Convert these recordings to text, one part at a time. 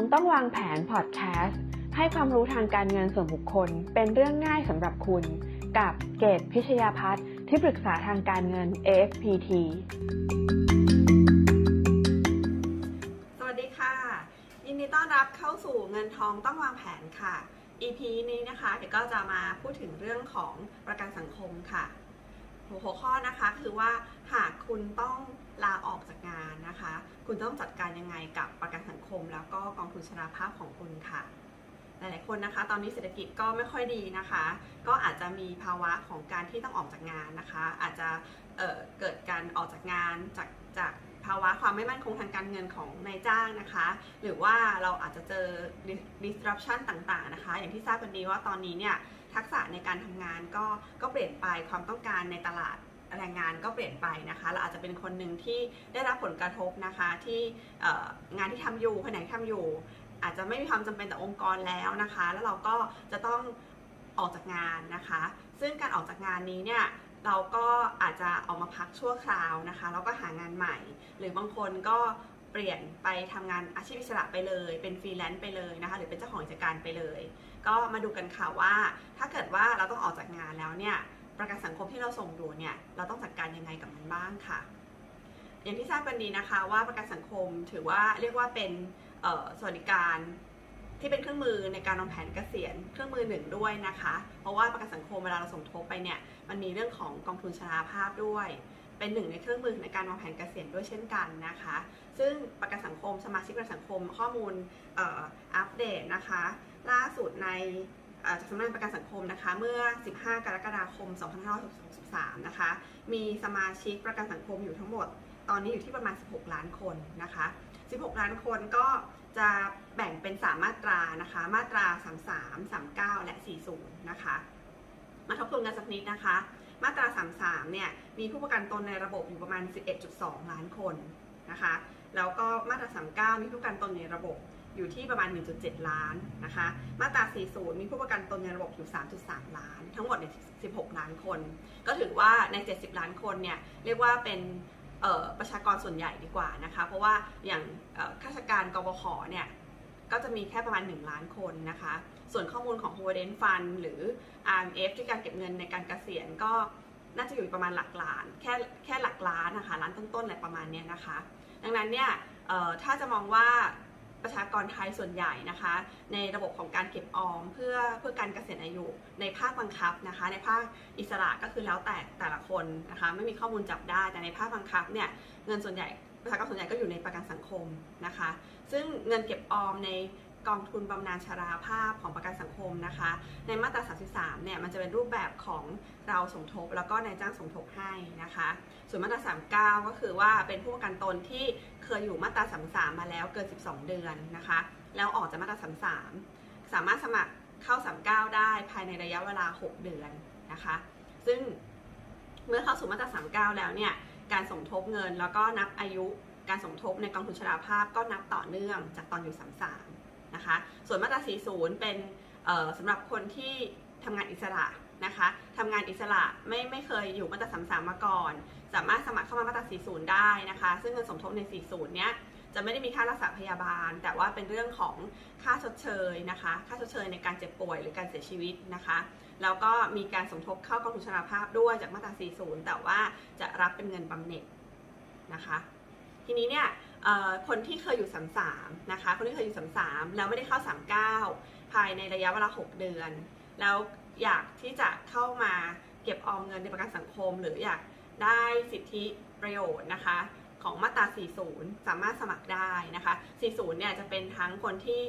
องต้องวางแผนพอดแคสต์ให้ความรู้ทางการเงินส่วนบุคคล เป็นเรื่องง่ายสำหรับคุณ กับเกตพิชยาพัฒน์ที่ปรึกษาทางการเงิน AFPT สวัสดีค่ะ ยินดีต้อนรับเข้าสู่เงินทองต้องวางแผนค่ะ EP นี้นะคะเดี๋ยวก็จะมาพูดถึงเรื่องของประกันสังคมค่ะ หัวข้อนะคะคือว่า หากคุณต้องลาออกจากงานนะคะ คุณต้องจัดการยังไงกับประกันสังคม แล้วก็กองทุนชราภาพของคุณค่ะ หลายๆคนนะคะ ตอนนี้เศรษฐกิจก็ไม่ค่อยดีนะคะ ก็อาจจะมีภาวะของการที่ต้องออกจากงานนะคะ อาจจะเเกิดการออกจากงานจากจากภาวะความไม่มั่นคงทางการเงินของนายจ้างนะคะ หรือว่าเราอาจจะเจอ disruption ต่างๆนะคะ อย่างที่ทราบกันดีว่าตอนนี้เนี่ยทักษะในการทำงานก็ก็เปลี่ยนไปความต้องการในตลาด แรงงานก็เปลี่ยนไปนะคะ เราอาจจะเป็นคนหนึ่งที่ได้รับผลกระทบนะคะ ที่งานที่ทำอยู่แผนกทำอยู่ อาจจะไม่มีความจำเป็นต่อองค์กรแล้วนะคะ แล้วเราก็จะต้องออกจากงานนะคะ ซึ่งการออกจากงานนี้เนี่ยเราก็อาจจะออกมาพักชั่วคราวนะคะ แล้วก็หางานใหม่ หรือบางคนก็เปลี่ยนไปทำงานอาชีพอิสระไปเลย เป็นฟรีแลนซ์ไปเลยนะคะ หรือเป็นเจ้าของกิจการไปเลย ก็มาดูกันค่ะว่า ถ้าเกิดว่าเราต้องออกจากงานแล้วเนี่ย ประกันสังคมที่เราส่งอยู่เนี่ยเราต้องจัดการยังไงกับมันบ้างค่ะ อย่างที่ทราบกันดีนะคะว่าประกันสังคมถือว่าเรียกว่าเป็นสวัสดิการที่เป็นเครื่องมือในการวางแผนเกษียณเครื่องมือหนึ่งด้วยนะคะ เพราะว่าประกันสังคมเวลาเราสมทบไปเนี่ยมันมีเรื่องของกองทุนชราภาพด้วย เป็นหนึ่งในเครื่องมือในการวางแผนเกษียณด้วยเช่นกันนะคะ ซึ่งประกันสังคมสมาชิกประกันสังคมข้อมูลอัปเดตนะคะ ล่าสุดใน จากสำนักงานประกันสังคมนะคะ เมื่อ 15 กรกฎาคม 2563 นะคะ มีสมาชิกประกันสังคมอยู่ทั้งหมด ตอนนี้อยู่ที่ประมาณ 16 ล้านคนนะคะ 16 ล้านคนก็จะแบ่งเป็น 3 มาตรานะคะ มาตรา 33 39 และ 40 นะคะ มาทบทวนกันสักนิดนะคะ มาตรา 33 เนี่ย มีผู้ประกันตนในระบบอยู่ประมาณ 11.2 ล้านคนนะคะ แล้วก็มาตรา 39 มีผู้ประกันตนในระบบ อยู่ที่ประมาณ 1.7 ล้านนะคะ มาตรา 40 มีผู้ประกันตนในระบบอยู่ 3.3 ล้าน ทั้งหมดเนี่ย 16 ล้านคน ก็ถือว่าใน 70 ล้านคนเนี่ย เรียกว่าเป็นประชากรส่วนใหญ่ดีกว่านะคะ เพราะว่าอย่างข้าราชการกบขเนี่ย ก็จะมีแค่ประมาณ 1 ล้านคนนะคะ ส่วนข้อมูลของ Provident Fund หรือ RMF ที่การเก็บเงินในการเกษียณก็น่าจะอยู่ประมาณหลักล้าน แค่แค่หลักล้านนะคะ ล้านต้นๆอะไรประมาณนี้นะคะ ดังนั้นเนี่ยถ้าจะมองว่า ประชากรไทยส่วนใหญ่นะคะ ในระบบของการเก็บออมเพื่อเพื่อการเกษียณอายุในภาคบังคับนะคะ ในภาคอิสระก็คือแล้วแต่แต่ละคนนะคะ ไม่มีข้อมูลจับได้แต่ในภาคบังคับเนี่ยเงินส่วนใหญ่ประชากรส่วนใหญ่ก็อยู่ในประกันสังคมนะคะ ซึ่งเงินเก็บออมใน กองทุนบำนาญชราภาพของประกันสังคมนะคะ ในมาตรา 33 เนี่ยมันจะเป็นรูปแบบของเราสมทบ แล้วก็นายจ้างสมทบให้นะคะ ส่วนมาตรา 39 ก็คือว่าเป็นผู้ประกันตนที่เคยอยู่มาตรา 33 มาแล้วเกิน 12 เดือนนะคะ แล้วออกจากมาตรา 33 สามารถสมัครเข้า 39 ได้ภายในระยะเวลา 6 เดือนนะคะ ซึ่งเมื่อเข้าสู่มาตรา 39 แล้วเนี่ยการสมทบเงินแล้วก็นับอายุการสมทบในกองทุนชราภาพก็นับต่อเนื่องจากตอนอยู่ 33 นะคะ ส่วนมาตรา 40 เป็นสำหรับคนที่ทำงานอิสระนะคะทำงานอิสระไม่ไม่เคยอยู่มาตรา 33 มาก่อน สามารถสมัครเข้ามามาตรา 40 ได้นะคะ ซึ่งเงินสมทบใน 40 เนี้ยจะไม่ได้มีค่ารักษาพยาบาล แต่ว่าเป็นเรื่องของค่าชดเชยนะคะ ค่าชดเชยในการเจ็บป่วยหรือการเสียชีวิตนะคะ แล้วก็มีการสมทบเข้ากองทุนชราภาพด้วยจากมาตรา 40 แต่ว่าจะรับเป็นเงินบำเหน็จนะคะ ทีนี้เนี่ย คนที่เคยอยู่33นะคะ คนที่เคยอยู่33แล้วไม่ได้เข้า39ภายในระยะเวลา 6 เดือน แล้วอยากที่จะเข้ามาเก็บออมเงินในประกันสังคม หรืออยากได้สิทธิประโยชน์นะคะ ของมาตรา 40 สามารถสมัครได้นะคะ 40 เนี่ยจะเป็นทั้งคนที่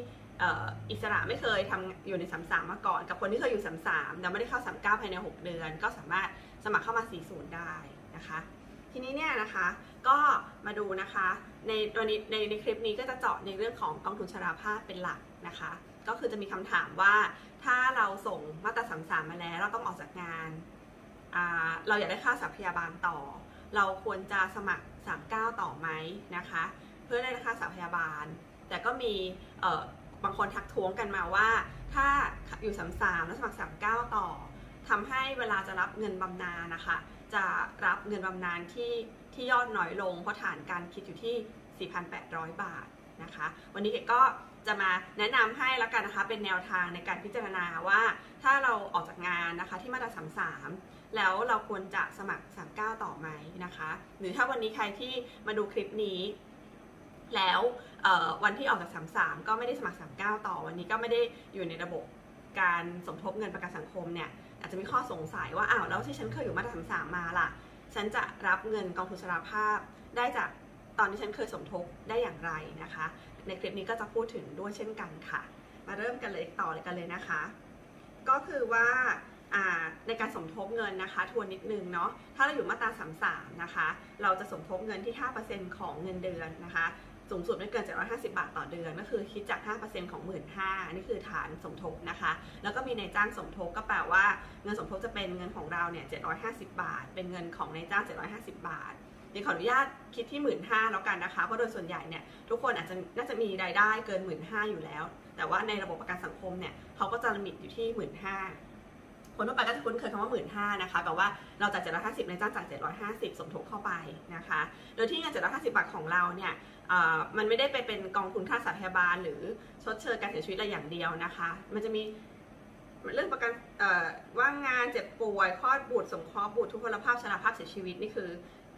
อิสระไม่เคยทำอยู่ใน33มสามมาก่อน กับคนที่เคยอยู่33แล้วไม่ได้เข้า39ภายใน 6 เดือน ก็สามารถสมัครเข้ามา 40 ได้นะคะ ทีนี้เนี่ยนะคะก็มาดูนะคะในตัวนี้ในในคลิปนี้ก็จะเจาะในเรื่องของกองทุนชราภาพเป็นหลักนะคะ ก็คือจะมีคำถามว่าถ้าเราส่งมาตราสามสามมาแล้ว เราต้องออกจากงานเราอยากได้ค่าสัพยาบาลต่อ เราควรจะสมัคร 39 ต่อไหมนะคะ เพื่อได้ค่าสัพยาบาล แต่ก็มีบางคนทักท้วงกันมาว่า ถ้าอยู่33แล้วสมัคร 39 ต่อ ทำให้เวลาจะรับเงินบำนาญนะคะ จะรับเงินบำนาญที่ที่ยอดน้อยลง เพราะฐานการคิดอยู่ที่ 4,800 บาทนะคะ วันนี้เกก็จะมาแนะนำให้แล้วกันนะคะเป็นแนวทางในการพิจารณาว่า ถ้าเราออกจากงานนะคะที่มาตรา33 แล้วเราควรจะสมัคร 39 ต่อไหมนะคะ หรือถ้าวันนี้ใครที่มาดูคลิปนี้แล้ววันที่ออกจาก 33 ก็ไม่ได้สมัคร 39 ต่อวันนี้ก็ไม่ได้อยู่ในระบบการสมทบเงินประกันสังคมเนี่ย อาจจะมีข้อสงสัยว่าอ้าวแล้วที่ฉันเคยอยู่มาตรา33มาล่ะ ฉันจะรับเงินกองทุนชราภาพได้จากตอนที่ฉันเคยสมทบได้อย่างไรนะคะ ในคลิปนี้ก็จะพูดถึงด้วยเช่นกันค่ะ มาเริ่มกันเลยต่อเลยกันเลยนะคะ ก็คือว่าในการสมทบเงินนะคะทวนนิดนึงเนาะถ้าเราอยู่มาตรา 33 นะคะ เราจะสมทบเงินที่ 5%ของเงินเดือนนะคะ สูงสุดไม่เกิน 750 บาทต่อเดือนก็คือคิดจาก 5%ของ 1 5ื่นนี่คือฐานสมทบนะคะ แล้วก็มีนายจ้างสมทบก็แปลว่าเงินสมทบจะเป็นเงินของเราเนี่ย 750 บาท เป็นเงินของนายจ้าง 750 บาทเดี๋ยวขออนุญาตคิดที่ 1 5ื่นแล้วกันนะคะ เพราะโดยส่วนใหญ่เนี่ยทุกคนอาจจะน่าจะมีรายได้เกิน 1 5ื่นอยู่แล้ว แต่ว่าในระบบประกันสังคมเนี่ยเขาก็จะลิมิตอยู่ที่ 1 5ื่น คนทั่วไปก็จะคุ้นเคยคำว่าหมื่นห้านะคะแปลว่าเราจ่ายเจ็ดร้อยห้าสิบในจ้างจ่ายเจ็ดร้อยห้าสิบสมทบเข้าไปนะคะ โดยที่เงินเจ็ดร้อยห้าสิบบาทของเราเนี่ยมันไม่ได้ไปเป็นกองทุนค่าสัตยาบาลหรือชดเชยการเสียชีวิตอะไรอย่างเดียวนะคะ มันจะมีเรื่องประกันว่างงานเจ็บป่วยคลอดบุตรสมคราะห์บุตรทุพพลภาพชราภาพเสียชีวิตนี่คือ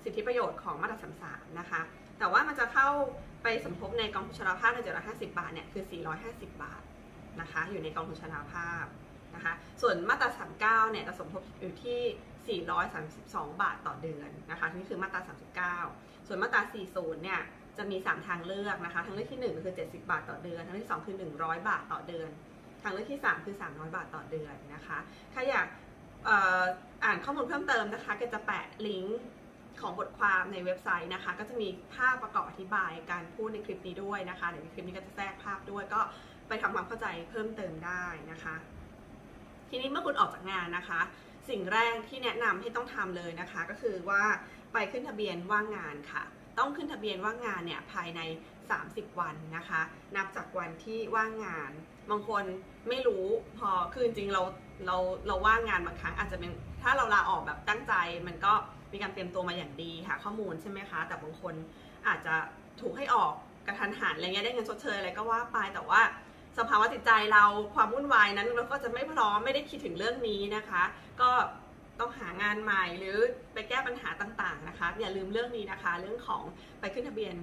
สิทธิประโยชน์ของมาตราสามสามนะคะ แต่ว่ามันจะเข้าไปสมทบในกองทุนชราภาพในเจ็ดร้อยห้าสิบบาทเนี่ยคือสี่ร้อยห้าสิบบาทนะคะ อยู่ในกองทุนชราภาพ นะคะ ส่วนมาตรา 39 เนี่ยจะสมทบอยู่ที่ 432 บาทต่อเดือนนะคะนี่คือมาตรา 39 ส่วนมาตรา 40 เนี่ยจะมี 3 ทางเลือกนะคะ ทางเลือกที่ 1 คือ 70 บาทต่อเดือน ทางเลือกที่ 2 คือ 100 บาทต่อเดือน ทางเลือกที่ 3 คือ 300 บาทต่อเดือนนะคะ ถ้าอยากอ่านข้อมูลเพิ่มเติมนะคะ ก็จะแปะลิงก์ของบทความในเว็บไซต์นะคะ ก็จะมีภาพประกอบอธิบายการพูดในคลิปนี้ด้วยนะคะเดี๋ยวคลิปนี้ก็จะแทรกภาพด้วยก็ไปทำความเข้าใจเพิ่มเติมได้นะคะ ทีนี้เมื่อคุณออกจากงานนะคะ สิ่งแรกที่แนะนำให้ต้องทำเลยนะคะ ก็คือว่าไปขึ้นทะเบียนว่างงานค่ะ ต้องขึ้นทะเบียนว่างงานเนี่ยภายใน 30 วันนะคะ นับจากวันที่ว่างงาน บางคนไม่รู้พอคือจริงเราเราเราว่างงานบางครั้งอาจจะเป็นถ้าเราลาออกแบบตั้งใจ มันก็มีการเตรียมตัวมาอย่างดีค่ะ ข้อมูลใช่ไหมคะ แต่บางคนอาจจะถูกให้ออกกระทันหันอะไรเงี้ยได้เงินชดเชยอะไรก็ว่าไปแต่ว่า สภาวะจิตใจเราความวุ่นวายนั้นเราก็จะไม่พร้อมไม่ได้คิดถึงเรื่องนี้นะคะ ก็ต้องหางานใหม่หรือไปแก้ปัญหาต่างๆนะคะ อย่าลืมเรื่องนี้นะคะ เรื่องของไปขึ้นทะเบียน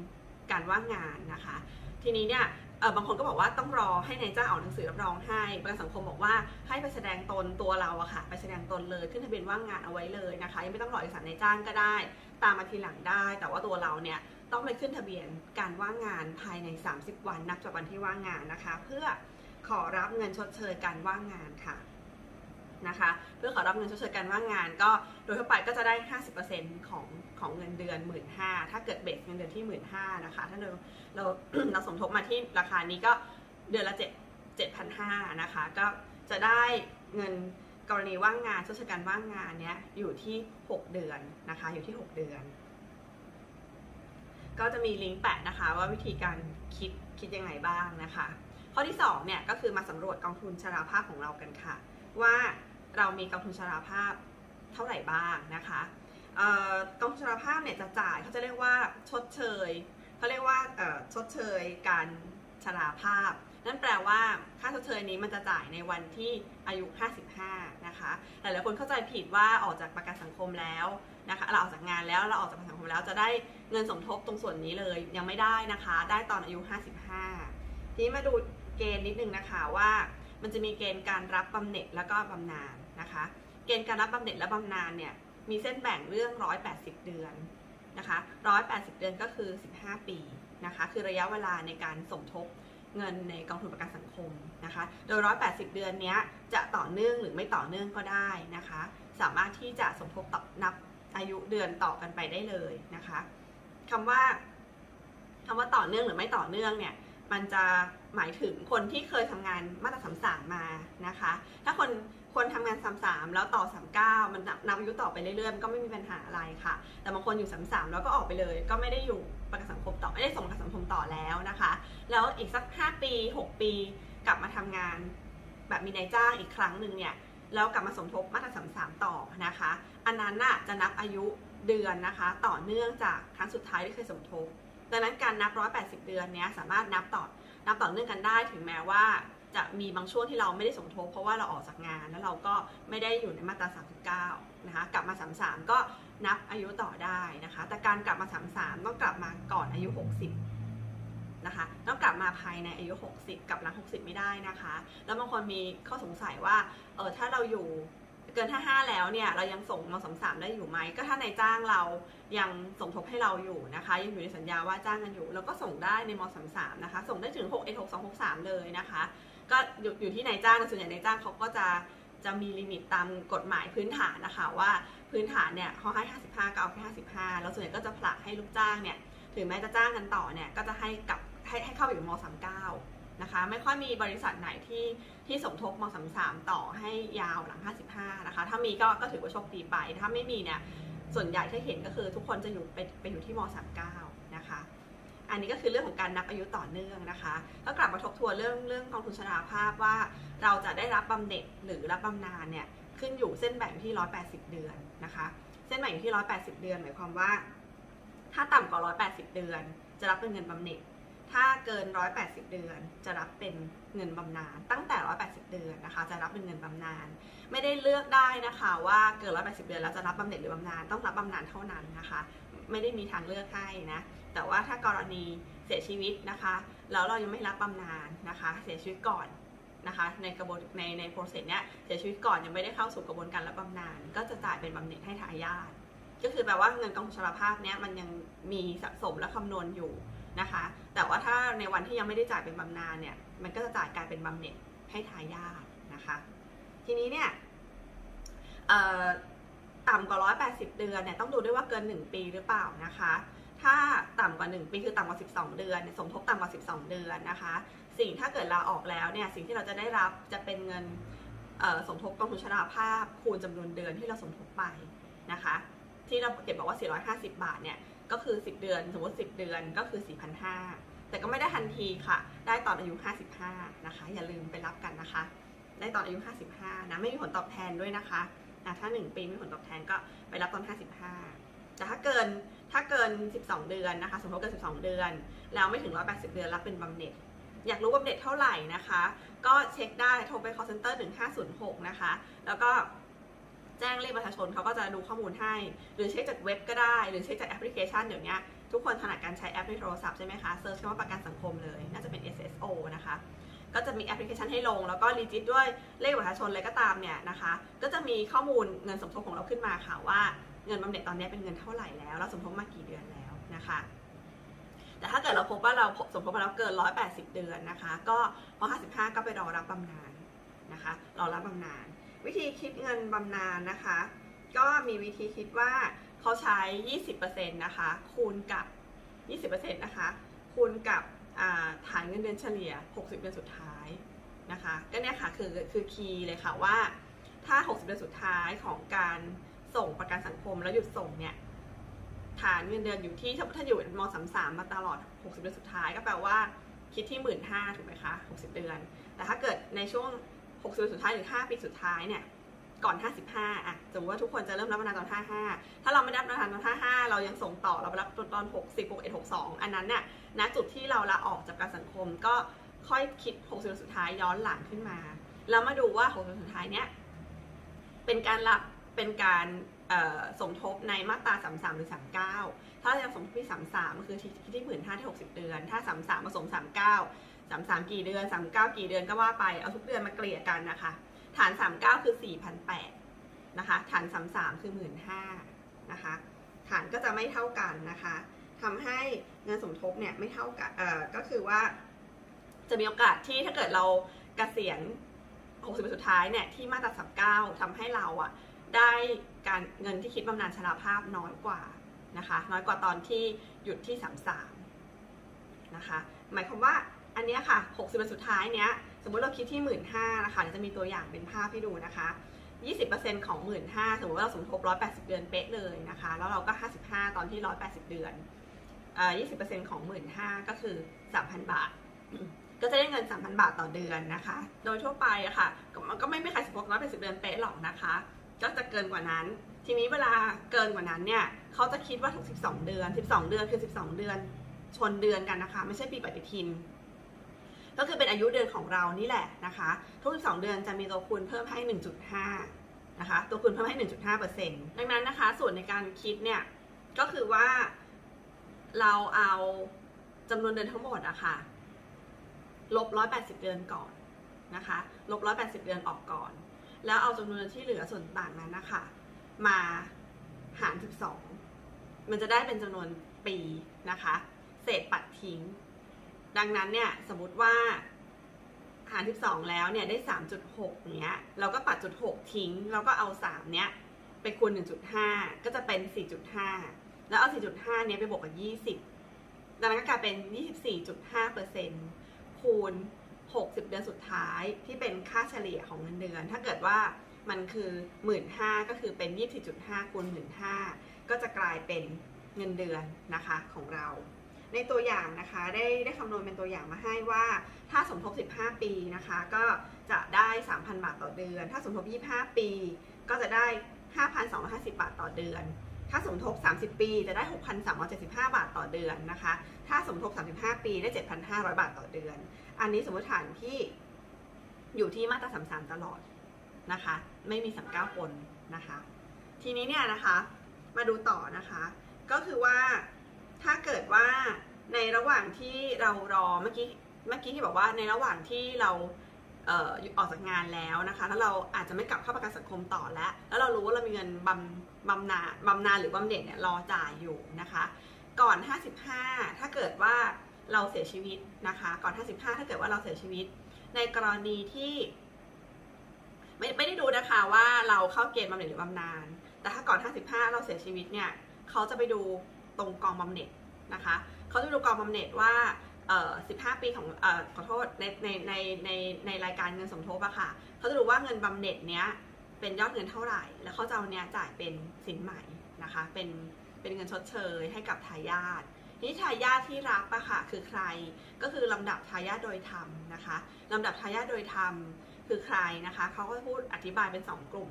การว่างงานนะคะ ทีนี้เนี่ยเออบางคนก็บอกว่าต้องรอให้นายจ้างออกหนังสือรับรองให้ประกันสังคมบอกว่าให้ไปแสดงตนตัวเราอะค่ะไปแสดงตนเลยขึ้นทะเบียนว่างงานเอาไว้เลยนะคะ ยังไม่ต้องรอเอกสารนายจ้างก็ได้ ตามมาทีหลังได้ แต่ว่าตัวเราเนี่ย ต้องไปขึ้นทะเบียนการว่างงานภายใน 30 วันนับจากวันที่ว่างงานนะคะ เพื่อขอรับเงินชดเชยการว่างงานค่ะนะคะ เพื่อขอรับเงินชดเชยการว่างงาน ก็โดยทั่วไปก็จะได้ 50%ของของเงินเดือน 1 5ื่นถ้าเกิดเบสเงินเดือนที่ 1 5ื่นนะคะ ถ้าเราเราเราสมทบมาที่ราคานี้ก็เดือนละ7 7,500นะคะ ก็จะได้เงินกรณีว่างงานชดเชยการว่างงานเนี้ยอยู่ที่ 6 เดือนนะคะ อยู่ที่ 6 เดือน ก็จะมีลิงก์แปะนะคะว่าวิธีการคิดคิดยังไงบ้างนะคะ ข้อที่2เนี่ยก็คือมาสำรวจกองทุนชราภาพของเรากันค่ะ ว่าเรามีกองทุนชราภาพเท่าไหร่บ้างนะคะกองทุนชราภาพเนี่ยจะจ่ายเขาจะเรียกว่าชดเชยเขาเรียกว่าชดเชยการชราภาพ นั่นแปลว่าค่าชดเชยนี้มันจะจ่ายในวันที่อายุ 55 นะคะ หลายๆคนเข้าใจผิดว่าออกจากประกันสังคมแล้ว นะคะเราออกจากงานแล้วเราออกจากประกันสังคมแล้วจะได้เงินสมทบตรงส่วนนี้เลยยังไม่ได้นะคะ ได้ตอนอายุ 55 ทีนี้มาดูเกณฑ์นิดนึงนะคะว่ามันจะมีเกณฑ์การรับบำเหน็จแล้วก็บำนาญนะคะ เกณฑ์การรับบำเหน็จและบำนาญเนี่ยมีเส้นแบ่งเรื่อง 180 เดือนนะคะ 180 เดือนก็คือ 15 ปีนะคะ คือระยะเวลาในการสมทบเงินในกองทุนประกันสังคมนะคะ โดย 180 เดือนนี้จะต่อเนื่องหรือไม่ต่อเนื่องก็ได้นะคะ สามารถที่จะสมทบต่อนับ อายุเดือนต่อกันไปได้เลยนะคะคำว่าคำว่าต่อเนื่องหรือไม่ต่อเนื่องเนี่ยมันจะหมายถึงคนที่เคยทำงานมาตราสามสามมานะคะ ถ้าคนคนทำงานสามสามแล้วต่อสามเก้ามันนับอายุต่อไปเรื่อยๆก็ไม่มีปัญหาอะไรค่ะ แต่บางคนอยู่สามสามแล้วก็ออกไปเลย ก็ไม่ได้อยู่ประกันสังคมต่อไม่ได้ส่งประกันสังคมต่อแล้วนะคะ แล้วอีกสักห้าปีหกปีกลับมาทำงานแบบมีนายจ้างอีกครั้งหนึ่งเนี่ยแล้วกลับมาสมทบมาตราสามสามต่อนะคะ อันนั้นน่ะจะนับอายุเดือนนะคะ ต่อเนื่องจากครั้งสุดท้ายที่เคยสมทบ ดังนั้นการนับ 180 เดือนเนี้ยสามารถนับต่อ นับต่อเนื่องกันได้ถึงแม้ว่าจะมีบางช่วงที่เราไม่ได้สมทบ เพราะว่าเราออกจากงาน แล้วเราก็ไม่ได้อยู่ในมาตรา 39 นะคะ กลับมา 33 ก็นับอายุต่อได้นะคะ แต่การกลับมา 33 ต้องกลับมาก่อนอายุ 60 นะคะ ต้องกลับมาภายในอายุ 60 กับหลัง 60 ไม่ได้นะคะ แล้วบางคนมีข้อสงสัยว่า เออถ้าเราอยู่ เกิน 55 แล้วเนี่ยเรายังส่งม33ได้อยู่ไหมก็ถ้านายจ้างเรายังสมทบให้เราอยู่นะคะ ยังอยู่ในสัญญาว่าจ้างกันอยู่เราก็ส่งได้ในม33นะคะ ส่งได้ถึง6 1 6 2 6 3 เลยนะคะ ก็อยู่อยู่ที่นายจ้างส่วนใหญ่นายจ้างเขาก็จะจะมีลิมิตตามกฎหมายพื้นฐานนะคะว่าพื้นฐานเนี่ยเขาให้ 55 ก็เอาแค่55 แล้วส่วนใหญ่ก็จะผลักให้ลูกจ้างเนี่ยถึงแม้จะจ้างกันต่อเนี่ยก็จะให้กับให้ให้เข้าอยู่ม 39 นะคะ ไม่ค่อยมีบริษัทไหนที่ที่สมทบม33ต่อให้ยาวหลัง 55 นะคะ ถ้ามีก็ก็ถือว่าโชคดีไป ถ้าไม่มีเนี่ย ส่วนใหญ่ที่เห็นก็คือทุกคนจะอยู่ไปไปอยู่ที่ม39นะคะ อันนี้ก็คือเรื่องของการนับอายุต่อเนื่องนะคะ ก็กลับมาทบทวนเรื่องเรื่องกองทุนชราภาพว่า เราจะได้รับบำเหน็จหรือรับบำนาญเนี่ยขึ้นอยู่เส้นแบ่งที่ 180 เดือนนะคะ เส้นแบ่งที่ 180 เดือน หมายความว่า ถ้าต่ำกว่า 180 เดือน จะรับเป็นเงินบำเหน็จ ถ้าเกิน 180 เดือน จะรับเป็นเงินบำนาญตั้งแต่ 180 เดือนนะคะ จะรับเป็นเงินบำนาญไม่ได้เลือกได้นะคะว่าเกิน 180 เดือนแล้วจะรับบำเหน็จหรือบำนาญต้องรับบำนาญเท่านั้นนะคะ ไม่ได้มีทางเลือกให้นะแต่ว่าถ้ากรณีเสียชีวิตนะคะแล้วเรายังไม่รับบำนาญนะคะ เสียชีวิตก่อนนะคะในกระบวนในในโปรเซสเนี้ยเสียชีวิตก่อนยังไม่ได้เข้าสู่กระบวนการรับบำนาญก็จะจ่ายเป็นบำเหน็จให้ทายาทก็คือแปลว่าเงินกองทุนชราภาพเนี้ยมันยังมีสะสมและคำนวณอยู่ นะคะ แต่ว่าถ้าในวันที่ยังไม่ได้จ่ายเป็นบำนาญเนี่ย มันก็จะจ่ายกลายเป็นบำเหน็จให้ทายาทนะคะ ทีนี้เนี่ยต่ำกว่า 180 เดือนเนี่ยต้องดูด้วยว่าเกิน 1 ปีหรือเปล่านะคะ ถ้าต่ำกว่า 1 ปีคือต่ำกว่า 12 เดือนสมทบต่ำกว่า 12 เดือนนะคะ สิ่งถ้าเกิดลาออกแล้วเนี่ยสิ่งที่เราจะได้รับจะเป็นเงินสมทบกองทุนชราภาพคูณจำนวนเดือนที่เราสมทบไปนะคะ ที่เราเก็บบอกว่า 450 บาทเนี่ย ก็คือ 10 เดือน สมมติ 10 เดือนก็คือ 4,500 แต่ก็ไม่ได้ทันทีค่ะ ได้ตอนอายุ 55 นะคะ อย่าลืมไปรับกันนะคะ ได้ตอนอายุ 55 นะ ไม่มีผลตอบแทนด้วยนะคะนะถ้า 1 ปีไม่มีผลตอบแทนก็ไปรับตอน 55 แต่ถ้าเกิน ถ้าเกิน 12 เดือนนะคะ สมมติเกิน 12 เดือน แล้วไม่ถึง 180 เดือน รับเป็นบำเหน็จ อยากรู้บำเหน็จเท่าไหร่นะคะ ก็เช็คได้ โทรไป call center 1506 นะคะ แล้วก็ แจ้งเลขประชาชนเขาก็จะดูข้อมูลให้ หรือเช็คจากเว็บก็ได้ หรือเช็คจากแอปพลิเคชันเดี๋ยวนี้ทุกคนถนัดการใช้แอปในโทรศัพท์ใช่ไหมคะ search คำว่าประกันสังคมเลย น่าจะเป็น SSO นะคะก็จะมีแอปพลิเคชันให้ลง แล้วก็รีจิตด้วยเลขประชาชนอะไรก็ตามเนี่ยนะคะ ก็จะมีข้อมูลเงินสมทบของเราขึ้นมาค่ะว่าเงินบำเหน็จตอนนี้เป็นเงินเท่าไหร่แล้ว เราสมทบมากี่เดือนแล้วนะคะแต่ถ้าเกิดเราพบว่าเราสมทบมาแล้วเกิน 180 เดือนนะคะ ก็พอ55 ก็ไปรอรับบำนาญนะคะ รอรับบำนาญ วิธีคิดเงินบำนาญนะคะ ก็มีวิธีคิดว่าเขาใช้ 20%นะคะ คูณกับ 20%นะคะ คูณกับฐานเงินเดือนเฉลี่ย 60 เดือนสุดท้ายนะคะ ก็เนี่ยค่ะคือคือคีย์เลยค่ะว่า ถ้า 60 เดือนสุดท้ายของการส่งประกันสังคมแล้วหยุดส่งเนี่ย ฐานเงินเดือนอยู่ที่ถ้าอยู่มสามสามมาตลอด 60 เดือนสุดท้ายก็แปลว่าคิดที่ 1 5ื่นถูกไหมคะ 60 เดือน แต่ถ้าเกิดในช่วง 60เดือนสุดท้ายหรือ 5 ปีสุดท้ายเนี่ยก่อน 55อะสมมติว่าทุกคนจะเริ่มรับบำนาญตอน 55 ถ้าเราไม่ได้รับบำนาญตอน 55 เรายังส่งต่อเราไปรับตอน 60 61 62 อันนั้นเนี่ยณจุดที่เราลาออกจากการสังคมก็ค่อยคิด 60เดือนสุดท้ายย้อนหลังขึ้นมา แล้วมาดูว่า 60เดือนสุดท้ายเนี้ยเป็นการรับเป็นการสมทบในมาตรา 33 หรือ 39 ถ้าจะสมทบที่ 33 ก็คือที่ที่หมื่นห้าที่ 60 เดือน ถ้า 33 ผสม 39 33กี่เดือน39กี่เดือนก็ว่าไปเอาทุกเดือนมาเกลี่ยกันนะคะ ฐาน39คือ4,800นแปดนะคะ ฐาน33คือ15,000นะคะ ฐานก็จะไม่เท่ากันนะคะทำให้เงินสมทบเนี่ยไม่เท่ากันเอ่อก็คือว่าจะมีโอกาสที่ถ้าเกิดเรากเกษียณ60ปีสุดท้ายเนี่ยที่มาตรา39ทำให้เราอะ่ะได้การเงินที่คิดบำนาญชราภาพน้อยกว่านะคะ น้อยกว่าตอนที่หยุดที่ 33นะคะ หมายความว่า อันนี้ค่ะ 60วันสุดท้ายเนี้ย สมมติเราคิดที่ 1 5ื่นนะคะจะมีตัวอย่างเป็นภาพให้ดูนะคะ 20%ของ 1 5ื่นสมมติว่าเราสมทบ 180 เดือนเป๊ะเลยนะคะ แล้วเราก็ 55 ตอนที่ 180 เดือนอ่า20%ของ 1 5ื่นก็คือ 3,000 บาท ก็จะได้เงิน 3,000 บาทต่อเดือนนะคะ โดยทั่วไปอะค่ะก็ไม่มีใครสมทบ180 เดือนเป๊ะหรอกนะคะ ก็จะเกินกว่านั้น ทีนี้เวลาเกินกว่านั้นเนี่ยเขาจะคิดว่าทุก 12 เดือน 12 เดือนคือ 12 เดือน ชนเดือนกันนะคะ ไม่ใช่ปีปฏิทิน ก็คือเป็นอายุเดือนของเรานี่แหละนะคะทุก 12 เดือนจะมีตัวคูณเพิ่มให้ 1.5นะคะตัวคูณเพิ่มให้ 1.5%ดังนั้นนะคะ ส่วนในการคิดเนี่ยก็คือว่าเราเอาจำนวนเดือนทั้งหมดอะค่ะลบ 180 เดือนก่อนนะคะลบ 180 เดือนออกก่อน แล้วเอาจำนวนที่เหลือส่วนต่างนั้นนะคะมาหาร 12 มันจะได้เป็นจำนวนปีนะคะ เศษปัดทิ้ง ดังนั้นเนี่ยสมมติว่าหาร12 แล้วเนี่ยได้ 3.6เนี้ยเราก็ปัดจุด 6 ทิ้ง แล้วก็เอา 3 เนี้ยไปคูณ 1.5 ก็จะเป็น 4.5 แล้วเอา 4.5 เนี้ยไปบวกกับ 20 ดังนั้นก็กลายเป็น 24.5%คูณ 60 เดือนสุดท้ายที่เป็นค่าเฉลี่ยของเงินเดือน ถ้าเกิดว่ามันคือ 15,000ก็คือเป็น 24.5คูณ15,000ก็จะกลายเป็นเงินเดือนนะคะของเรา ในตัวอย่างนะคะได้ได้คำนวณเป็นตัวอย่างมาให้ว่า ถ้าสมทบ 15 ปีนะคะก็จะได้ 3,000 บาทต่อเดือน ถ้าสมทบ 25 ปี ก็จะได้ 5,250 บาทต่อเดือน ถ้าสมทบ 30 ปีจะได้ 6,375 บาทต่อเดือนนะคะ ถ้าสมทบ 35 ปีได้ 7,500 บาทต่อเดือน อันนี้สมมติฐานที่อยู่ที่มาตรา33 ตลอดนะคะ ไม่มี 39 คนนะคะ ทีนี้เนี่ยนะคะมาดูต่อนะคะ ก็คือว่า ถ้าเกิดว่าในระหว่างที่เรารอเมื่อกี้เมื่อกี้ที่บอกว่าในระหว่างที่เราเออออกจากงานแล้วนะคะ แล้วเราอาจจะไม่กลับเข้าประกันสังคมต่อแล้ว แล้วเรารู้ว่าเรามีเงินบำบำนาบำนาหรือบำเหน็จเนี่ยรอจ่ายอยู่นะคะ ก่อน 55 ถ้าเกิดว่าเราเสียชีวิตนะคะ ก่อน 55 ถ้าเกิดว่าเราเสียชีวิต ในกรณีที่ไม่ไม่ได้ดูนะคะว่าเราเข้าเกณฑ์บำเหน็จหรือบำนาญแต่ถ้าก่อน 55 เราเสียชีวิตเนี่ยเขาจะไปดู ตรงกองบำเหน็จนะคะเขาจะดูกองบำเหน็จว่า15 ปีของอขอโทษในในในในในรายการเงินสมทบอะค่ะเขาจะดูว่าเงินบำเหน็จเนี้ยเป็นยอดเงินเท่าไหร่ แล้วเขาจะเอาเนี้ยจ่ายเป็นสินใหม่นะคะเป็นเป็นเงินชดเชยให้กับทายาททีนี้ทายาทที่รับอะค่ะคือใครก็คือลำดับทายาทโดยธรรมนะคะลำดับทายาทโดยธรรมคือใครนะคะเขาก็พูดอธิบายเป็น 2 กลุ่ม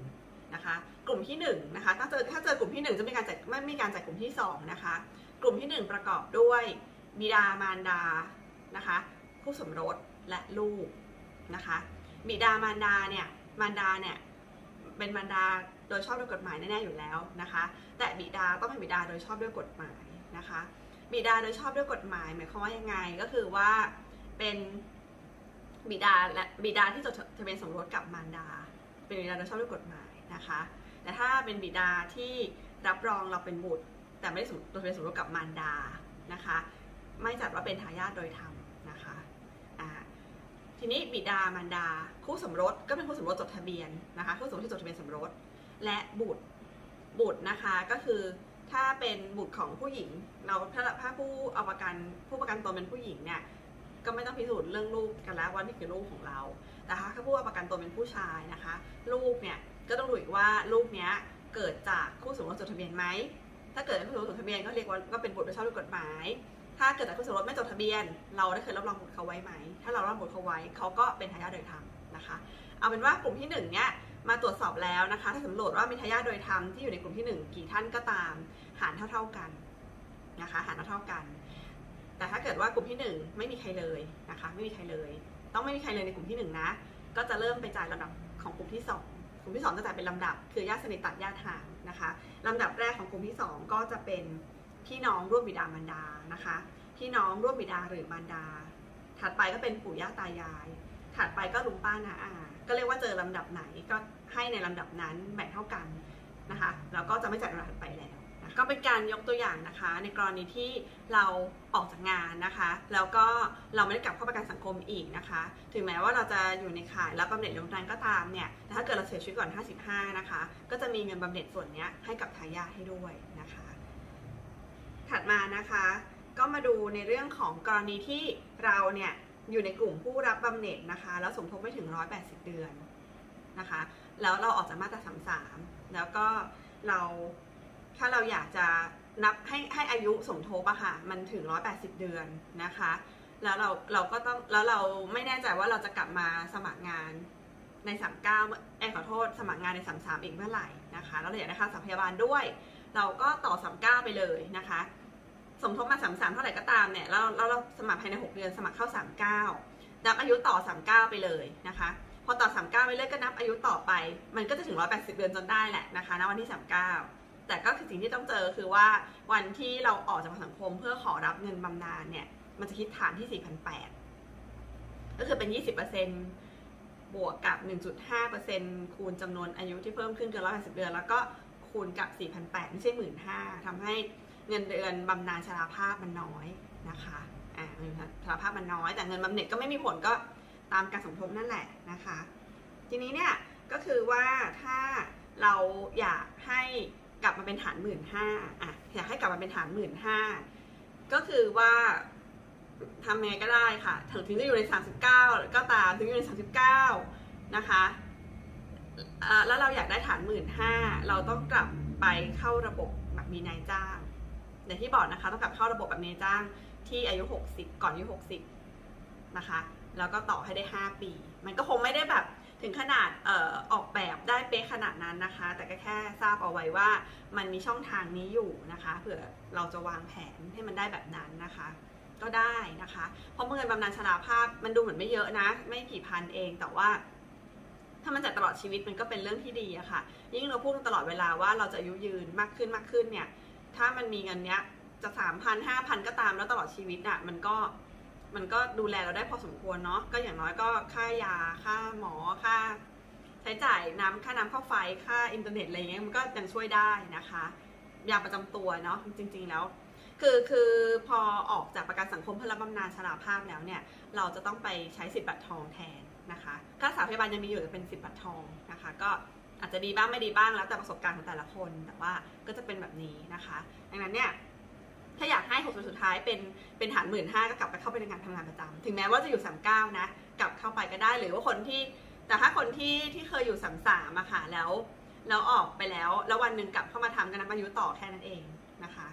นะคะ กลุ่มที่1นะคะถ้าเจอถ้าเจอกลุ่มที่ 1 จะมีการจัดไม่มีการจัดกลุ่มที่2นะคะ กลุ่มที่ 1 ประกอบด้วยบิดามารดานะคะ ผู้สมรสและลูกนะคะ บิดามารดาเนี่ยมารดาเนี่ยเป็นมารดาโดยชอบด้วยกฎหมายแน่ๆอยู่แล้วนะคะ แต่บิดาต้องเป็นบิดาโดยชอบด้วยกฎหมายนะคะ บิดาโดยชอบด้วยกฎหมายหมายความว่ายังไงก็คือว่าเป็นบิดาและบิดาที่จดทะเบียนสมรสกับมารดา เป็นบิดาโดยชอบด้วยกฎหมาย นะคะ แต่ถ้าเป็นบิดาที่รับรองเราเป็นบุตร แต่ไม่ได้สมจดทะเบียนสมรสกับมารดานะคะ ไม่จัดว่าเป็นทายาทโดยธรรมนะคะอ่าทีนี้บิดามารดา คู่สมรสก็เป็นคู่สมรสจดทะเบียนนะคะคู่สมรสที่จดทะเบียนสมรสและบุตรบุตรนะคะก็คือถ้าเป็นบุตรของผู้หญิง เราถ้าถ้าผู้เอาประกันผู้ประกันตนเป็นผู้หญิงเนี่ยก็ไม่ต้องพิสูจน์เรื่องลูกกันแล้วว่านี่คือลูกของเรา แต่ถ้าผู้เอาประกันตนเป็นผู้ชายนะคะ ลูกเนี่ย ก็ต้องดูอีกว่าลูกเนี้ยเกิดจากคู่สมรสจดทะเบียนไหม ถ้าเกิดคู่สมรสจดทะเบียนก็เรียกว่าก็เป็นบุตรโดยชอบด้วยกฎหมาย ถ้าเกิดจากคู่สมรสไม่จดทะเบียน เราได้เคยรับรองบุตรเขาไว้ไหม ถ้าเรารับรองบุตรเขาไว้เขาก็เป็นทายาทโดยธรรมนะคะ เอาเป็นว่ากลุ่มที่หนึ่งเนี้ยมาตรวจสอบแล้วนะคะ ถ้าสำรวจว่ามีทายาทโดยธรรมที่อยู่ในกลุ่มที่หนึ่งกี่ท่านก็ตาม หารเท่าๆกันนะคะ หารเท่าๆกัน แต่ถ้าเกิดว่ากลุ่มที่หนึ่งไม่มีใครเลยนะคะ ไม่มีใครเลย ต้องไม่มีใครเลยในกลุ่มที่หนึ่งนะ ก็จะเริ่มไปจ่ายลำดับของกลุ่มที่สองก ลุ่มที่สองจะจัดเป็นลำดับ คือญาติสนิทตัดญาติห่างนะคะลำดับแรกของกลุ่มที่สองก็จะเป็นพี่น้องร่วมบิดามารดานะคะพี่น้องร่วมบิดาหรือมารดา ถัดไปก็เป็นปู่ย่าตายาย ถัดไปก็ลุงป้านาอาก็เรียกว่าเจอลำดับไหนก็ให้ในลำดับนั้นแบ่งเท่ากันนะคะแล้วก็จะไม่จัดลำดับไปแล้ว ก็เป็นการยกตัวอย่างนะคะ ในกรณีที่เราออกจากงานนะคะ แล้วก็เราไม่ได้กลับเข้าประกันสังคมอีกนะคะ ถึงแม้ว่าเราจะอยู่ในข่ายรับบำเหน็จลงนันก็ตามเนี่ยแต่ถ้าเกิดเราเสียชีวิตก่อน 55 นะคะ ก็จะมีเงินบำเหน็จส่วนนี้ให้กับทายาทให้ด้วยนะคะ ถัดมานะคะ ก็มาดูในเรื่องของกรณีที่เราเนี่ยอยู่ในกลุ่มผู้รับบำเหน็จนะคะ แล้วสมทบไม่ถึง 180 เดือนนะคะ แล้วเราออกจากมาตรา 33 แล้วก็เรา ถ้าเราอยากจะนับให้ให้อายุสมทบอะค่ะมันถึง 180 เดือนนะคะ แล้วเราเราก็ต้องแล้วเราไม่แน่ใจว่าเราจะกลับมาสมัครงานใน 39เอยขอโทษสมัครงานใน 33 อีกเมื่อไหร่นะคะแล้วเราอยากได้ค่าสัพยาบาลด้วย เราก็ต่อ 39 ไปเลยนะคะ สมทบมา 33 เท่าไหร่ก็ตามเนี่ยแล้วเราสมัครภายใน 6 เดือนสมัครเข้า 39 นับอายุต่อ 39 ไปเลยนะคะพอต่อ 39 ไปเรื่อยก็นับอายุต่อไป มันก็จะถึง 180 เดือนจนได้แหละนะคะณวันที่ 39 แต่ก็คือสิ่งที่ต้องเจอคือว่าวันที่เราออกจากสังคมเพื่อขอรับเงินบำนาญเนี่ย มันจะคิดฐานที่ 4,800 ก็คือเป็น 20%บวกกับ 1.5%คูณจำนวนอายุที่เพิ่มขึ้นเกิน180 เดือน แล้วก็คูณกับ 4,800 ไม่ใช่ 15,000ทำให้เงินเดือนบำนาญชราภาพมันน้อยนะคะอ่าเงินชราภาพมันน้อย แต่เงินบำเหน็จก็ไม่มีผลก็ตามการสมทบนั่นแหละนะคะ ทีนี้เนี่ยก็คือว่าถ้าเราอยากให้ กลับมาเป็นฐานหมื่นห้าอะอยากให้กลับมาเป็นฐานหมื่นห้าก็คือว่าทำไงก็ได้ค่ะถึงจะอยู่ใน 39 ก็ตามถึงอยู่ใน 39 นะคะแล้วเราอยากได้ฐานหมื่นห้าเราต้องกลับไปเข้าระบบแบบมีนายจ้างอย่างที่บอกนะคะต้องกลับเข้าระบบแบบนายจ้างที่อายุ 60 ก่อนอายุ 60 นะคะ แล้วก็ต่อให้ได้ 5 ปี มันก็คงไม่ได้แบบ ถึงขนาดออออกแบบได้เป๊ะขนาดนั้นนะคะ แต่ก็แค่ทราบเอาไว้ว่ามันมีช่องทางนี้อยู่นะคะเผื่อเราจะวางแผนให้มันได้แบบนั้นนะคะ ก็ได้นะคะ เพราะเงินบำนาญชราภาพมันดูเหมือนไม่เยอะนะ ไม่กี่พันเองแต่ว่า ถ้ามันจ่ายตลอดชีวิตมันก็เป็นเรื่องที่ดีอะค่ะ ยิ่งเราพูดตลอดเวลาว่าเราจะอายุยืนมากขึ้นมากขึ้นเนี่ย ถ้ามันมีเงินเนี้ยจะสามพันห้าพันก็ตามแล้วตลอดชีวิตอะมันก็ มันก็ดูแลเราได้พอสมควรเนาะก็อย่างน้อยก็ค่ายาค่าหมอค่า ใช้จ่ายน้ำค่าน้ำค่าไฟค่าอินเทอร์เน็ตอะไรเงี้ยมันก็ยังช่วยได้นะคะยาประจำตัวเนาะจริง ๆ แล้ว คือคือพอออกจากประกันสังคมเพื่อรับบำนาญชราภาพแล้วเนี่ยเราจะต้องไปใช้สิทธิ์บัตรทองแทนนะคะค่ารักษาพยาบาลยังมีอยู่แต่เป็นสิทธิ์บัตรทองนะคะ ก็อาจจะดีบ้างไม่ดีบ้างแล้วแต่ประสบการณ์ของแต่ละคน แต่ว่าก็จะเป็นแบบนี้นะคะ ดังนั้นเนี่ย ถ้าอยากให้6สุดท้ายเป็นเป็นฐานหมื่นห้าก็กลับไปเข้าไปในงานทำงานประจำถึงแม้ว่าจะอยู่39นะกลับเข้าไปก็ได้หรือว่าคนที่ แต่ถ้าคนที่ที่เคยอยู่33อะค่ะแล้วแล้วออกไปแล้ว แล้ววันหนึ่งกลับเข้ามาทำกันนับอายุต่อแค่นั้นเองนะคะ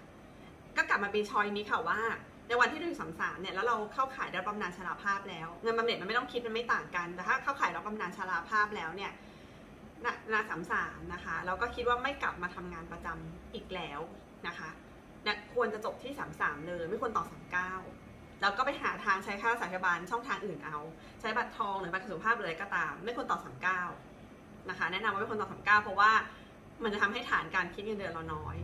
ก็กลับมาเป็นชอยนี้ค่ะว่า ในวันที่เราอยู่สามสามเนี่ยแล้วเราเข้าขายรับบำนาญชราภาพแล้ว เงินบำเหน็จมันไม่ต้องคิดมันไม่ต่างกันแต่ถ้าเข้าขายรับบำนาญชราภาพแล้วเนี่ยนาสามสามนะคะ เราก็คิดว่าไม่กลับมาทำงานประจำอีกแล้วนะคะ นี่ยควรจะจบที่สามสามเลย ไม่ควรต่อสามเก้าแล้วก็ไปหาทางใช้ค่ารักษาพยาบาลช่องทางอื่นเอา ใช้บัตรทองหรือบัตรสุขภาพหรืออะไรก็ตาม ไม่ควรต่อสามเก้านะคะ แนะนำว่าไม่ควรต่อสามเก้าเพราะว่ามันจะทำให้ฐานการคิดเงินเดือนเราน้อย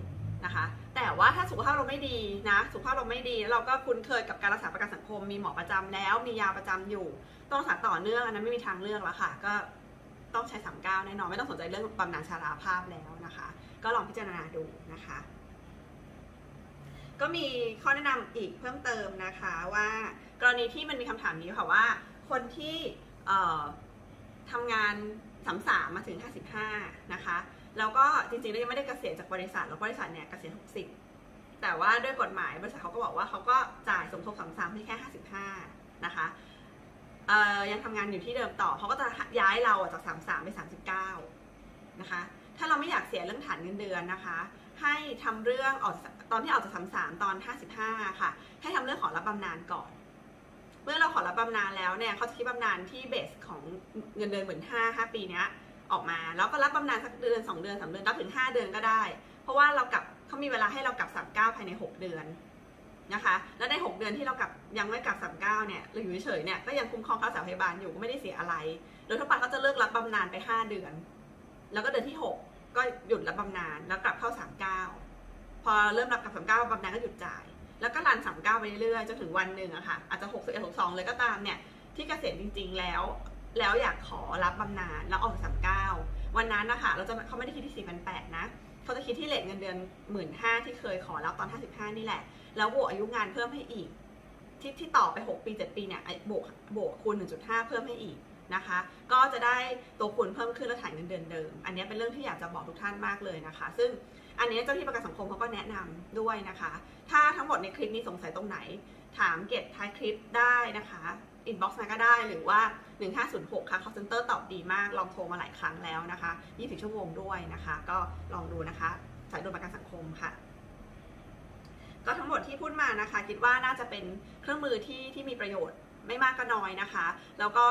นะคะ แต่ว่าถ้าสุขภาพเราไม่ดีนะ สุขภาพเราไม่ดี เราก็คุ้นเคยกับการรักษาประกันสังคม มีหมอประจำแล้ว มียาประจำอยู่ ต้องรักษาต่อเนื่องอันนั้นไม่มีทางเลือกแล้วค่ะ ก็ต้องใช้สามเก้าแน่นอน ไม่ต้องสนใจเรื่องบำนาญชราภาพแล้วนะคะ ก็ลองพิจารณาดูนะคะ ก็มีข้อแนะนำอีกเพิ่มเติมนะคะว่ากรณีที่มันมีคำถามนี้ค่ะว่า คนที่เอ่อทำงานสามสามมาถึง 55 นะคะ แล้วก็จริงๆแล้วยังไม่ได้เกษียณจากบริษัทแล้วบริษัทเนี่ยเกษียณ 60 แต่ว่าด้วยกฎหมายบริษัทเขาก็บอกว่าเขาก็จ่ายสมทบสามสามให้แค่ 55 นะคะยังทำงานอยู่ที่เดิมต่อเขาก็จะย้ายเราจาก 33 ไป 39 นะคะ ถ้าเราไม่อยากเสียเรื่องฐานเงินเดือนนะคะ ให้ทำเรื่องออก ตอนที่ออกจาก33ตอน55ค่ะ ให้ทำเรื่องขอรับบำนาญก่อน เมื่อเราขอรับบำนาญแล้วเนี่ยเขาจะคิดบำนาญที่เบสของเงินเดือนหมื่นห้าห้าปีเนี้ยออกมา แล้วก็รับบำนาญสักเดือน2เดือน3เดือนรับถึง5เดือนก็ได้ เพราะว่าเรากลับเขามีเวลาให้เรากลับ39ภายใน6เดือนนะคะ แล้วใน 6 เดือนที่เรากลับยังไม่กลับ39เนี่ยเราออยู่เฉยเนี่ยก็ยังคุ้มครองค่ารักษาพยาบาลอยู่ก็ไม่ได้เสียอะไร โดยทั่วไปเขาจะเลิกรับบำนาญไป 5 เดือน แล้วก็เดือนที่ 6 ก็หยุดรับบำนาญแล้วกลับเข้า39 พอเริ่มรับกับ39บำนาญก็หยุดจ่าย แล้วก็รัน39ไปเรื่อยๆจนถึงวันหนึ่งอะค่ะอาจจะ61 62เอ็ดหกสองเลยก็ตามเนี่ยที่เกษียณจริง ๆ แล้ว แล้วอยากขอรับบำนาญแล้วออก39วันนั้นนะคะเราจะเขาไม่ได้คิดที่4,800นแปดนะเขาจะคิดที่เลทเงินเดือน15,000ที่เคยขอรับตอน55นี่แหละ แล้วบวกอายุงานเพิ่มให้อีก ที่ที่ต่อไป6ปี7ปีเนี่ยบวกบวกคูณ1.5เพิ่มให้อีก นะคะ ก็จะได้ตัวคูณเพิ่มขึ้นและฐานเงินเดือนเดิม อันนี้เป็นเรื่องที่อยากจะบอกทุกท่านมากเลยนะคะ ซึ่งอันนี้เจ้าที่ประกันสังคมเขาก็แนะนำด้วยนะคะ ถ้าทั้งหมดในคลิปนี้สงสัยตรงไหน ถามเก็บท้ายคลิปได้นะคะ inbox มาก็ได้หรือว่า 1506 ค่ะ call center ตอบดีมาก ลองโทรมาหลายครั้งแล้วนะคะ20ชั่วโมงด้วยนะคะ ก็ลองดูนะคะ สายด่วนประกันสังคมค่ะ ก็ทั้งหมดที่พูดมานะคะ คิดว่าน่าจะเป็นเครื่องมือที่ที่มีประโยชน์ ไม่มากก็น้อยนะคะ แล้วก็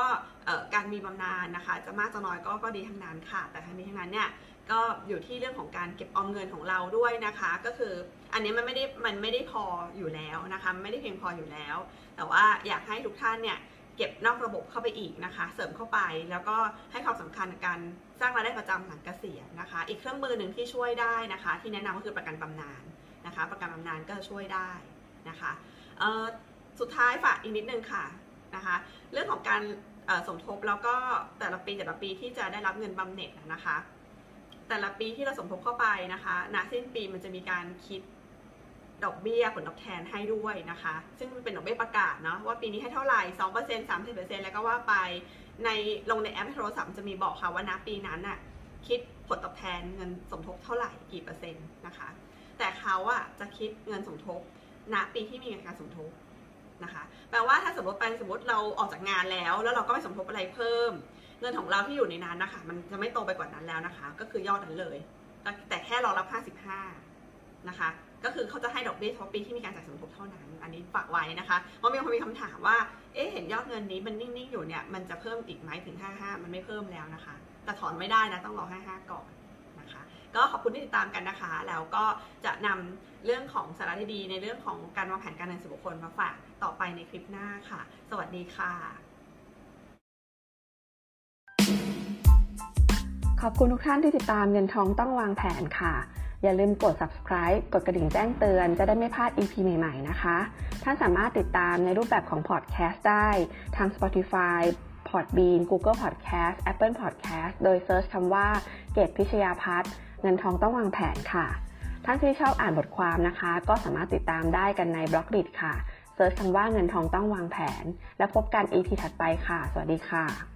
การมีบำนาญนะคะ จะมากจะน้อยก็ก็ดีทั้งนั้นค่ะ แต่ทั้งนี้ทั้งนั้นเนี่ยก็อยู่ที่เรื่องของการเก็บออมเงินของเราด้วยนะคะ ก็คืออันนี้มันไม่ได้มันไม่ได้พออยู่แล้วนะคะไม่ได้เพียงพออยู่แล้ว แต่ว่าอยากให้ทุกท่านเนี่ยเก็บนอกระบบเข้าไปอีกนะคะ เสริมเข้าไปแล้วก็ให้ความสำคัญการสร้างรายได้ประจำหลังเกษียณนะคะ อีกเครื่องมือหนึ่งที่ช่วยได้นะคะ ที่แนะนำก็คือประกันบำนาญนะคะ ประกันบำนาญก็ช่วยได้นะคะ สุดท้ายฝากอีกนิดนึงค่ะนะคะ เรื่องของการสมทบแล้วก็แต่ละปีแต่ละปีที่จะได้รับเงินบำเหน็จนะคะ แต่ละปีที่เราสมทบเข้าไปนะคะณสิ้นปีมันจะมีการคิดดอกเบี้ยผลตอบแทนให้ด้วยนะคะ ซึ่งเป็นดอกเบี้ยประกาศเนาะว่าปีนี้ให้เท่าไหร่สองเปอร์เซ็นต์สามสิบเปอร์เซ็นต์แล้วก็ว่าไปในลงในแอปโทรศัพท์จะมีบอกค่ะว่าณปีนั้นน่ะคิดผลตอบแทนเงินสมทบเท่าไหร่กี่เปอร์เซ็นต์นะคะ แต่เขาอะจะคิดเงินสมทบณปีที่มีการสมทบ นะคะแปลว่าถ้าสมมติไปสมมติเราออกจากงานแล้ว แล้วเราก็ไม่สมทบอะไรเพิ่ม เงินของเราที่อยู่ในนั้นนะคะ มันจะไม่โตไปกว่านั้นแล้วนะคะ ก็คือยอดนั้นเลย แต่แค่รอรับ 55 นะคะ ก็คือเขาจะให้ดอกเบี้ยเฉพาะปีที่มีการจ่ายสมทบเท่านั้น อันนี้ฝากไว้นะคะเพราะมีคนมีคำถามว่า เอ๊ะเห็นยอดเงินนี้มันนิ่งๆอยู่เนี่ย มันจะเพิ่มอีกไหมถึง 55 มันไม่เพิ่มแล้วนะคะ แต่ถอนไม่ได้นะต้องรอ 55 ก่อนนะคะ ก็ขอบคุณที่ติดตามกันนะคะ แล้วก็จะนำเรื่องของสาระดีๆในเรื่องของการวางแผนการเงินส่วนบุคคลมาฝากต่อไปในคลิปหน้าค่ะ สวัสดีค่ะ ขอบคุณทุกท่านที่ติดตามเงินทองต้องวางแผนค่ะอย่าลืมกด subscribe กดกระดิ่งแจ้งเตือนจะได้ไม่พลาด EP ใหม่ ๆ นะคะ ท่านสามารถติดตามในรูปแบบของ podcast ได้ทาง Spotify Podbean Google Podcast Apple Podcast โดย search คำว่าเกตพิชยาพัฒน์ เงินทองต้องวางแผนค่ะ ท่านที่ชอบอ่านบทความนะคะ ก็สามารถติดตามได้กันใน Blockdit ค่ะ search คำว่าเงินทองต้องวางแผน และพบกัน EP ถัดไปค่ะ สวัสดีค่ะ